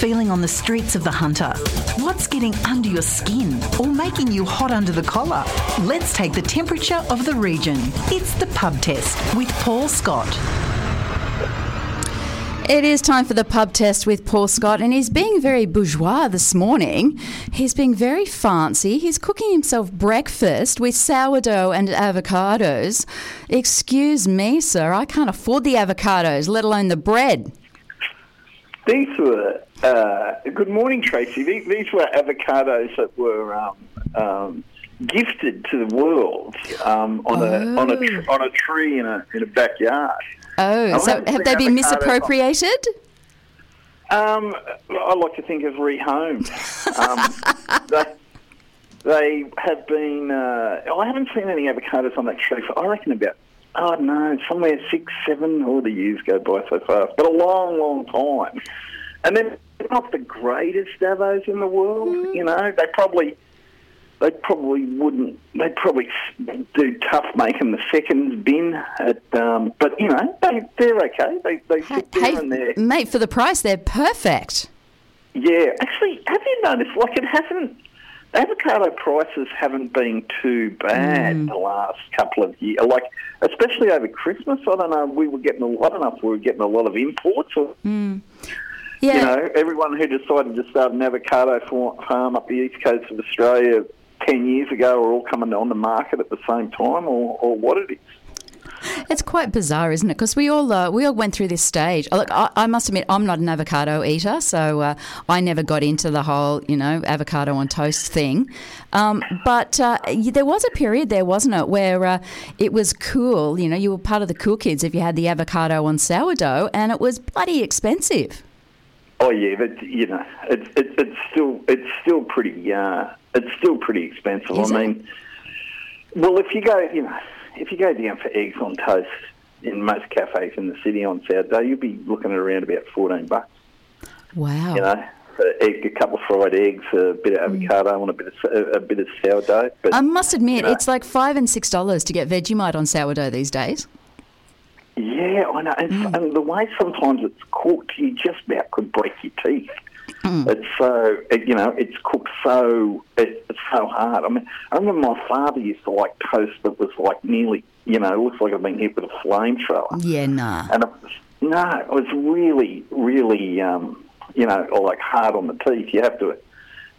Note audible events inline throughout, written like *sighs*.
feeling on the streets of the hunter? What's getting under your skin or making you hot under the collar? Let's take the temperature of the region. It's the pub test with Paul Scott. It is time for the pub test with Paul Scott, and he's being very bourgeois this morning. He's being very fancy. He's cooking himself breakfast with sourdough and avocados. Excuse me, sir, I can't afford the avocados, let alone the bread. These were, uh, good morning, Tracy. These, these were avocados that were um, um, gifted to the world um, on, a, on, a tr- on a tree in a, in a backyard. Oh, so have they been avocados on- misappropriated? Um, I like to think of rehomed. Um, *laughs* they, they have been. Uh, I haven't seen any avocados on that tree for I reckon about. Oh no, somewhere six, seven. All the years go by so fast, but a long, long time. And then not the greatest avos in the world. Mm. You know, they probably. They probably wouldn't. They'd probably do tough making the seconds bin. At, um, but you know, they they're okay. They they there Hey, and they're mate, for the price, they're perfect. yeah, actually, have you noticed? Like, it hasn't. Avocado prices haven't been too bad mm. the last couple of years. Like, especially over Christmas. I don't know. We were getting. A, I don't know if we were getting a lot of imports, or mm. Yeah. you know, everyone who decided to start an avocado farm up the east coast of Australia ten years ago are all coming on the market at the same time, or, or what it is. It's quite bizarre, isn't it? Because we all uh, we all went through this stage. Oh, Look, I, I must admit, I'm not an avocado eater, so uh, I never got into the whole, you know, avocado on toast thing. Um, but uh, there was a period there, wasn't it, where uh, it was cool. You know, you were part of the cool kids if you had the avocado on sourdough, and it was bloody expensive. Oh yeah, but you know, it's it, it's still it's still pretty uh, it's still pretty expensive. Is I it? mean, well, if you go, you know, if you go down for eggs on toast in most cafes in the city on sourdough, you'll be looking at around about fourteen bucks. Wow. You know, a, egg, a couple of fried eggs, a bit of Mm. avocado, and a bit of a, bit of sourdough. But I must admit, know. it's like five and six dollars to get Vegemite on sourdough these days. Yeah, I know. And, Mm. and the way sometimes it's cooked, you just about could break your teeth. Mm. It's so, it, you know, it's cooked so, it, it's so hard. I mean, I remember my father used to like toast that was like nearly, you know, it looks like I've been hit with a flamethrower. Yeah, nah. And it was, no, it was really, really, um, you know, like hard on the teeth. You have to,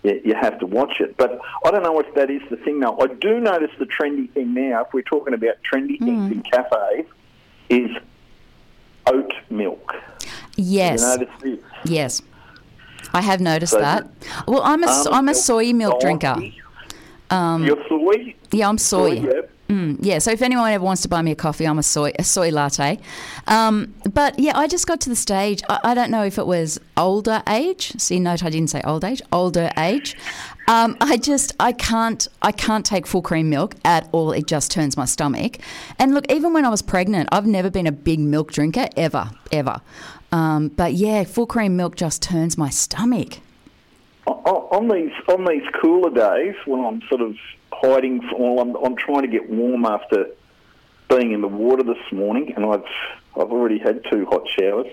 you, you have to watch it. But I don't know if that is the thing now. I do notice the trendy thing now. If we're talking about trendy things in cafes, is oat milk. Yes. You? Yes. I have noticed So that. Well, I'm a, I'm a soy milk drinker. donkey. You're soy? Yeah, I'm soy. yeah. Mm, yeah, so if anyone ever wants to buy me a coffee, I'm a soy a soy latte. Um, but yeah, I just got to the stage. I, I don't know if it was older age. See, note I didn't say old age. Older age. Um, I just I can't I can't take full cream milk at all. It just turns my stomach. And look, even when I was pregnant, I've never been a big milk drinker ever ever. Um, but yeah, full cream milk just turns my stomach. On these on these cooler days when I'm sort of hiding, from, well, I'm, I'm trying to get warm after being in the water this morning, and I've I've already had two hot showers,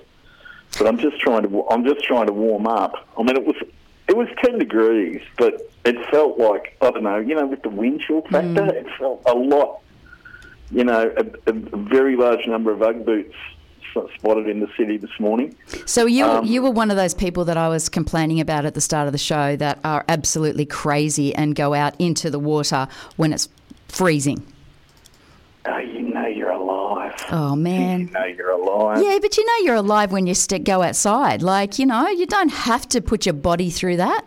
but I'm just trying to I'm just trying to warm up. I mean, it was it was ten degrees, but it felt like I don't know, you know, with the wind chill factor, it felt a lot. You know, a, a very large number of UGG boots spotted in the city this morning. So you Um, you were one of those people that I was complaining about at the start of the show that are absolutely crazy and go out into the water when it's freezing. Oh, you know you're alive. Oh You man. know you're alive. Yeah, but you know you're alive when you st- go outside. Like, you know, you don't have to put your body through that.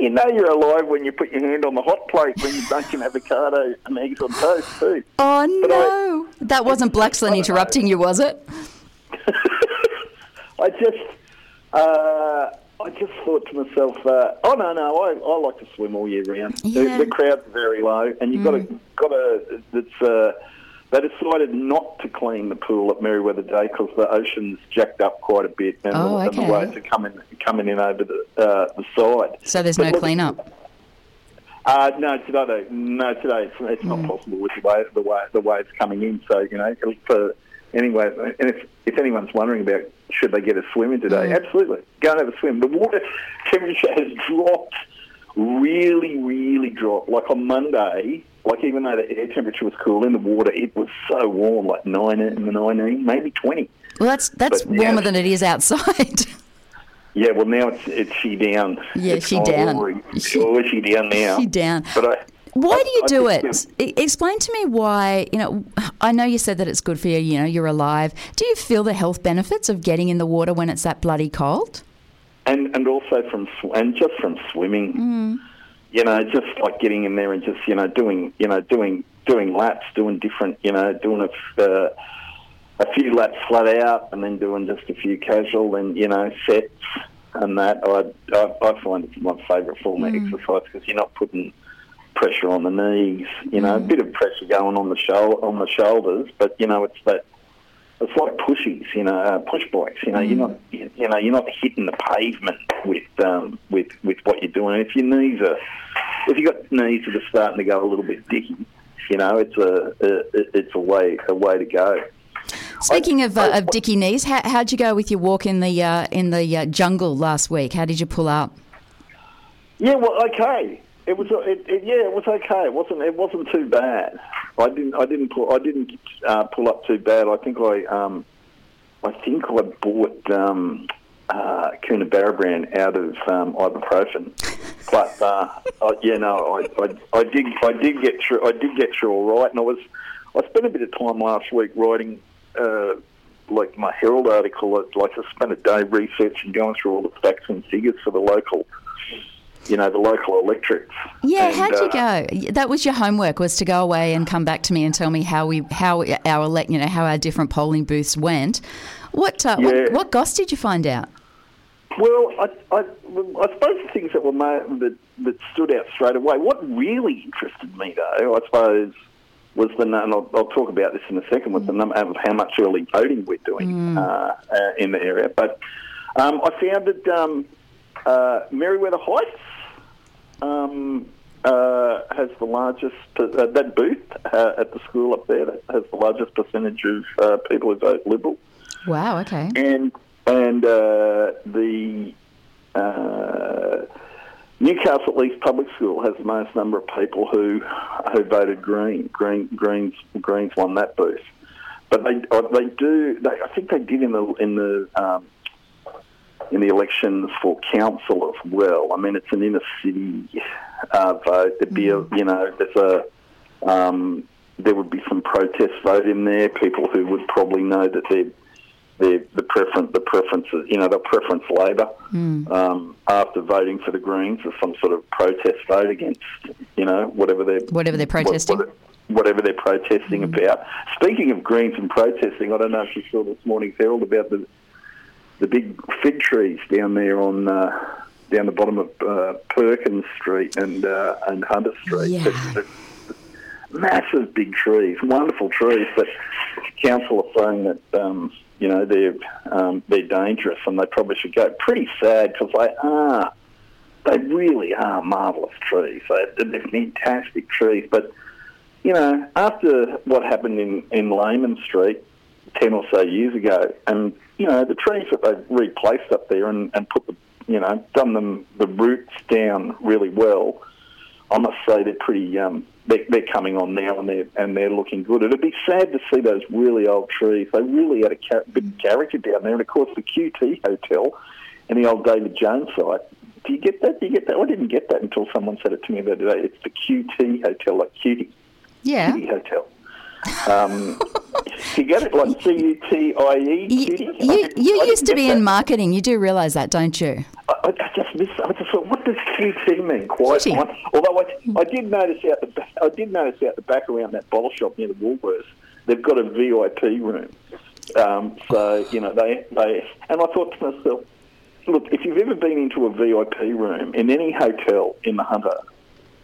You know you're alive when you put your hand on the hot plate when you're dunking avocado and eggs on toast too. Oh But I- no. that wasn't Blacksland interrupting you, was it? *laughs* I just, uh, I just thought to myself, uh, oh no, no, I, I like to swim all year round. Yeah. Mm. The, the crowd's very low, and you've got to, got to. It's. Uh, they decided not to clean the pool at Merewether Day because the ocean's jacked up quite a bit, and, Oh, the, and the waves are coming coming in over the uh, the side. So there's But no look, cleanup. Uh, no, today, no, today it's, it's Mm. not possible with the way the way the way it's coming in. So you know, for anyway, and if if anyone's wondering about should they get a swim in today? Absolutely, go and have a swim. The water *laughs* temperature has dropped really, really dropped. Like on Monday, like even though the air temperature was cool in the water, it was so warm, like nine in the nineteen, maybe twenty. Well, that's that's But, warmer than it is outside. *laughs* Yeah, well now it's it's she down. Yeah, It's she down. Rory. She- oh, she down now. She down. But I. Why do you do it? Explain to me why. You know, I know you said that it's good for you. You know, you're alive. Do you feel the health benefits of getting in the water when it's that bloody cold? and and also from and just from swimming. Mm. You know, just like getting in there and just you know doing you know doing doing laps, doing different you know doing a uh, a few laps flat out, and then doing just a few casual and you know sets and that. I I, I find it's my favourite form of exercise because you're not putting pressure on the knees. You know, a bit of pressure going on the shou- on the shoulders, but you know it's that it's like pushies, you know, uh, push bikes. You know, you're not, you you know, you're not hitting the pavement with um, with with what you're doing. If your knees are, if you've got knees that are starting to go a little bit dicky, you know, it's a, a it's a way a way to go. Speaking of, uh, I- of dicky knees, how, how'd you go with your walk in the uh, in the uh, jungle last week? How did you pull up? Yeah, well, okay. It was, it, it, yeah, it was okay. It wasn't, it wasn't too bad. I didn't, I didn't pull, I didn't uh, pull up too bad. I think I, um, I think I bought um, uh, Coonabarabran out of um, ibuprofen. *laughs* But uh, I, yeah, no, I, I, I did, I did get through. I did get through all right, and I was, I spent a bit of time last week writing. Uh, like my Herald article, like I spent a day researching, going through all the facts and figures for the local you know, the local electrics. Yeah, And, how'd you uh, go? That was your homework was to go away and come back to me and tell me how we how our elect you know how our different polling booths went. What uh, Yeah. what, what goss did you find out? Well, I, I, I suppose the things that were made, that, that stood out straight away. What really interested me, though, I suppose, was the and I'll, I'll talk about this in a second. Was the number of how much early voting we're doing uh, uh, in the area. But um, I found that um, uh, Merewether Heights um, uh, has the largest uh, that booth uh, at the school up there that has the largest percentage of uh, people who vote Liberal Wow. Okay. and and uh, the uh, Newcastle East Public School has the most number of people who who voted Green. Green Greens Greens won that booth, but they uh, they do. They, I think they did in the in the um, in the elections for council as well. I mean, it's an inner city uh, vote. There'd be a you know there's a um, there would be some protest vote in there. People who would probably know that they're the the preference the preferences you know the preference Labor um, after voting for the Greens as some sort of protest vote against you know whatever they're Whatever they're protesting. what- whatever they're protesting about. Speaking of Greens and protesting, I don't know if you saw this morning's Herald about the the big fig trees down there on. Uh, down the bottom of uh, Perkins Street and uh, and Hunter Street, Yeah. Massive big trees, wonderful trees. But council are saying that um, you know they're um, they're dangerous and they probably should go. Pretty sad because they are they really are marvellous trees. They- They're fantastic trees. But you know, after what happened in in Laman Street ten or so years ago, and you know the trees that they've replaced up there and, and put the you know done them the roots down really well. I must say they're pretty. Um, they're, they're coming on now, and they're and they're looking good. It'd be sad to see those really old trees. They really had a char- bit of character down there, and of course the QT Hotel and the old David Jones site. Do you get that? Do you get that? I didn't get that until someone said it to me the other day. It's the QT Hotel, like Cutie, Yeah. Cutie Hotel. Um, do you get it? Like C U T I E. You, you, you used to be that. in marketing. You do realise that, don't you? I, I just missed. I just thought, what does QT mean? Quite. Although I, I did notice out the I did notice out the back around that bottle shop near the Woolworths, they've got a VIP room. Um, so you know they they and I thought to myself, look, if you've ever been into a VIP room in any hotel in the Hunter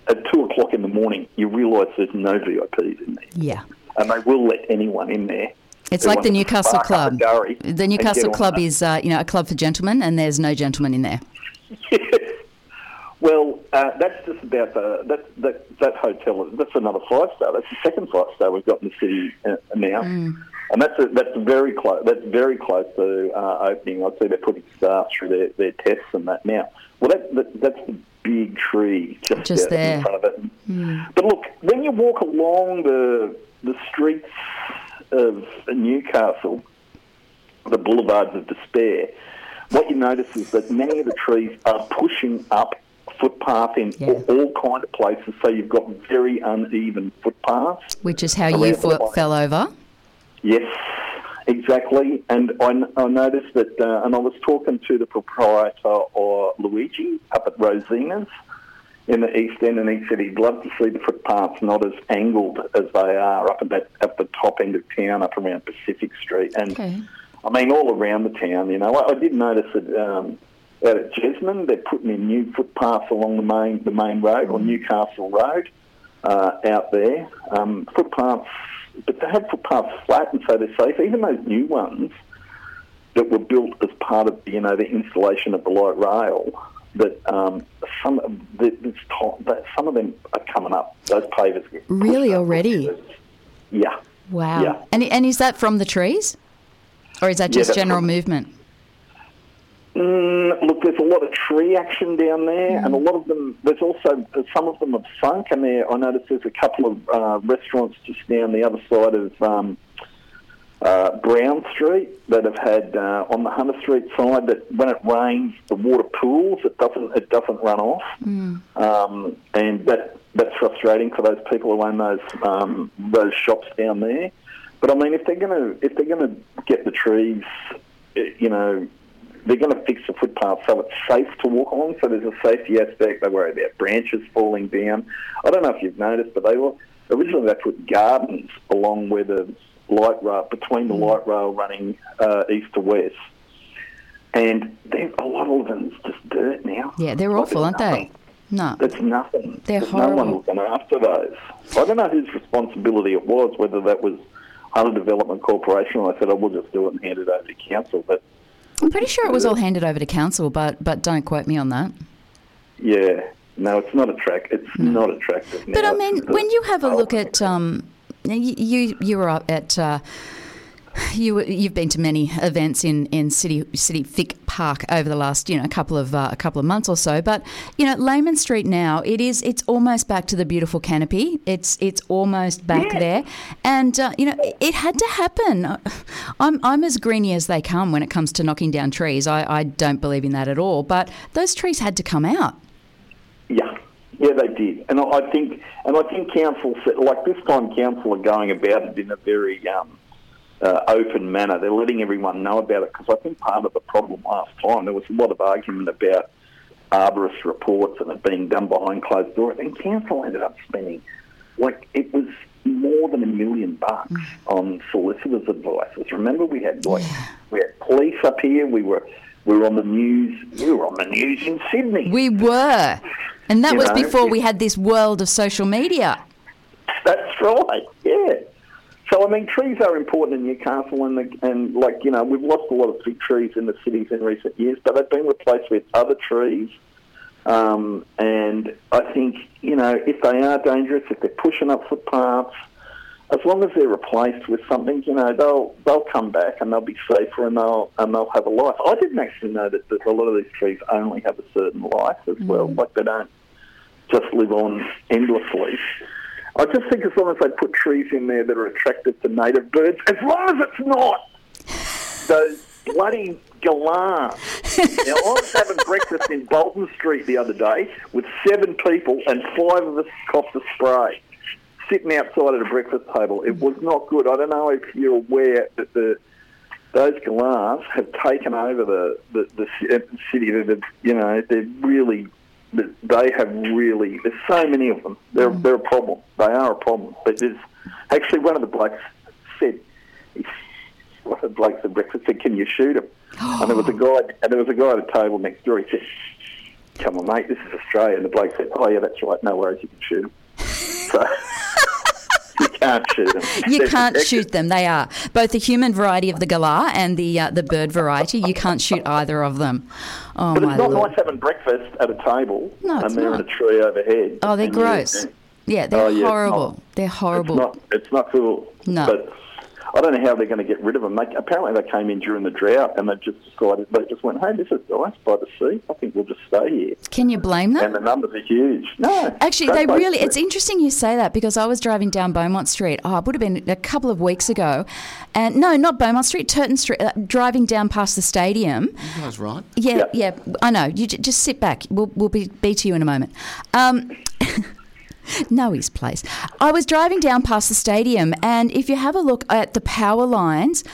at two o'clock in the morning, you realise there's no VIPs in there, Yeah. And they will let anyone in there. It's like the Newcastle Club. The Newcastle Club is, uh, you know, a club for gentlemen, and there's no gentlemen in there. *laughs* Well, uh, that's just about the that that that hotel. That's another five star. That's the second five star we've got in the city uh, now. and that's a, that's very close. That's very close to uh, opening. I see they're putting staff through their, their tests and that now. Well, that, that that's the big tree just, Just out there. in front of it. Hmm. But look, when you walk along the the streets of Newcastle, the boulevards of despair, what you notice is that many of the trees are pushing up footpath in Yeah. all, all kind of places. So you've got very uneven footpaths. Which is how you fell over. Yes, exactly. And I, I noticed that, uh, and I was talking to the proprietor or Luigi up at Rosina's in the East End, and he said he'd love to see the footpaths not as angled as they are up at that at the top end of town, up around Pacific Street. And Okay. I mean, all around the town, you know. I, I did notice that um, out at Jesmond, they're putting in new footpaths along the main the main road or Newcastle Road uh, out there. Um, footpaths, but they have footpaths flat, and so they're safe. Even those new ones that were built as part of you know the installation of the light rail. That um, some of the, this top, that some of them are coming up. Those pavers Really already? Yeah. Wow. Yeah. And and is that from the trees, or is that just that's general from- movement? Mm, look, there's a lot of tree action down there, and a lot of them. There's also some of them have sunk, and there I noticed there's a couple of uh, restaurants just down the other side of um, uh, Brown Street that have had uh, on the Hunter Street side that when it rains, the water pools. It doesn't. It doesn't run off, um, and that that's frustrating for those people who own those um, those shops down there. But I mean, if they're going to if they're going to get the trees, eh, you know, they're going to fix the footpath so it's safe to walk on. So there's a safety aspect. They worry about branches falling down. I don't know if you've noticed, but they were originally they put gardens along where the light rail between the light rail running uh, east to west. And there- a lot of them is just dirt now. Yeah, they're Like awful, aren't nothing. they? No. There's nothing. They're There's no one horrible. looking after those. I don't know whose responsibility it was, whether that was Hunter Development Corporation. I said I will just do it and hand it over to council. But I'm pretty sure it was all handed over to council, but but don't quote me on that. yeah, no, it's not a track. It's not attractive. But now. I mean, when you have a look at um, you you, you were up at. Uh, *sighs* you you've been to many events in, in City City Vic Park over the last you know a couple of uh, a couple of months or so, but you know Laman Street now it is it's almost back to the beautiful canopy. It's it's almost back Yeah. there, and uh, you know it, it had to happen. *laughs* I'm I'm as greeny as they come when it comes to knocking down trees. I, I don't believe in that at all, but those trees had to come out. Yeah, yeah, they did, and I I think, and I think council said, like this time, council are going about it in a very um, uh, open manner. They're letting everyone know about it because I think part of the problem last time there was a lot of argument about arborist reports and it being done behind closed doors, and council ended up spending like it was more than a million bucks on solicitors' advices. Remember, we had like we had police up here. We were we were on the news. We were on the news in Sydney. We were. And that You was know, before it- we had this world of social media. That's right. Yeah. So I mean, trees are important in Newcastle, and the, and like you know, we've lost a lot of big trees in the cities in recent years, but they've been replaced with other trees. Um, and I think you know, if they are dangerous, if they're pushing up footpaths, as long as they're replaced with something, you know, they'll they'll come back and they'll be safer and they'll and they'll have a life. I didn't actually know that, that a lot of these trees only have a certain life as well, like they don't just live on endlessly. I just think as long as they put trees in there that are attractive to native birds, as long as it's not those bloody galahs. now, I was having breakfast in Bolton Street the other day with seven people and five of us copped a spray sitting outside at a breakfast table. It was not good. I don't know if you're aware that the those galahs have taken over the, the, the city. They're, you know, they're really, they have really, there's so many of them. They're, mm. they're a problem. They are a problem. But there's, actually one of the blokes said, one of the blokes at breakfast said, can you shoot them? and there was a *gasps* guy, and there was a guy at a table next door. He said, come on, mate, this is Australia. And the bloke said, oh, yeah, that's right. No worries, you can shoot them. So, *laughs* can't shoot them. *laughs* You can't shoot them. They are both the human variety of the galah and the uh, the bird variety. You can't shoot either of them. Oh But my it's not lord! nice having breakfast at a table No, it's and they're not. in a tree overhead. Oh, they're you- gross. Yeah, they're Oh, yeah, horrible. They're horrible. It's not, it's not cool. No. But I don't know how they're going to get rid of them. They, apparently, they came in during the drought and they just decided they just went, "Hey, this is nice by the sea. I think we'll just stay here." Can you blame them? And the numbers are huge. No, Actually, they really. It's interesting you say that because I was driving down Beaumont Street. Oh, it would have been a couple of weeks ago. And no, not Beaumont Street, Turton Street, uh, driving down past the stadium. You guys right? Yeah, Yeah. yeah, I know. You j- just sit back. We'll, we'll be, be to you in a moment. Um, know his place. I was driving down past the stadium, and if you have a look at the power lines,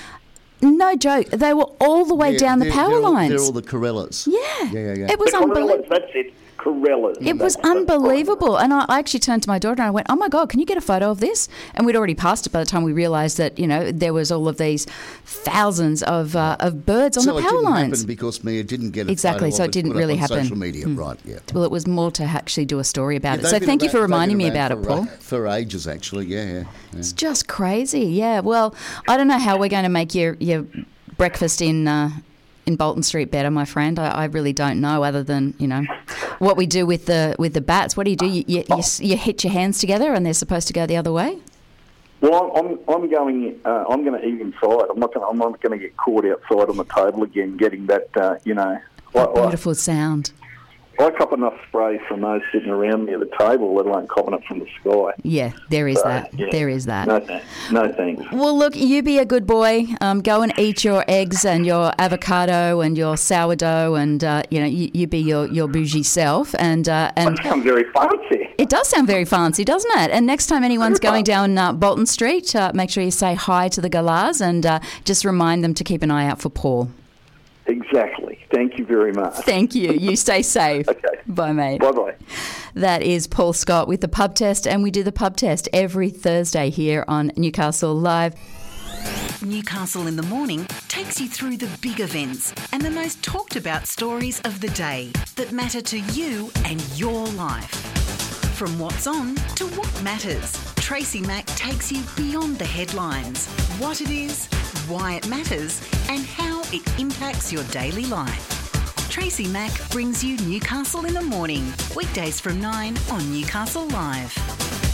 no joke, they were all the way Yeah, down the power they're all- lines. They're all the Corellas. yeah. Yeah, yeah, yeah. It was The unbelievable. That's it. Corellas. It was That's- that's unbelievable. And I I actually turned to my daughter and I went, Oh my God, can you get a photo of this? And we'd already passed it by the time we realised that, you know, there was all of these thousands of, uh, of birds on so the it power didn't lines. happen because Mia didn't get a Exactly, photo so of it didn't really on happen. Social media, right? Yeah. Well, it was more to actually do a story about Yeah, it. So thank you for reminding me about about it, for, Paul. For ages, actually. Yeah, yeah. yeah. It's just crazy. Yeah. Well, I don't know how we're going to make your, your breakfast in. Uh, in Bolton Street better, my friend. I, I really don't know, other than you know what we do with the with the bats. What do you do? You, you, you, you hit your hands together, and they're supposed to go the other way. Well, I'm I'm, going. Uh, I'm going to eat inside. I'm not going. I'm not going to get caught outside on the table again, getting that. Uh, you know, like, like, Beautiful sound. I cop enough spray from those sitting around me at the table, let alone copping it from the sky. Yeah, there is So, that. yeah. There is that. No thanks. No thanks. Well, look, you be a good boy. Um, go and eat your eggs and your avocado and your sourdough, and uh, you know, you, you be your, your bougie self. And uh, and That sounds very fancy. it does sound very fancy, doesn't it? And next time anyone's going down uh, Bolton Street, uh, make sure you say hi to the Galahs and uh, just remind them to keep an eye out for Paul. Exactly. Thank you very much. Thank you. You stay safe. *laughs* Okay. Bye, mate. Bye bye. That is Paul Scott with the pub test, and we do the pub test every Thursday here on Newcastle Live. Newcastle in the Morning takes you through the big events and the most talked about stories of the day that matter to you and your life. From what's on to what matters, Tracy Mack takes you beyond the headlines, what it is, why it matters, and how it impacts your daily life. Tracy Mack brings you Newcastle in the Morning, weekdays from 9 on Newcastle Live.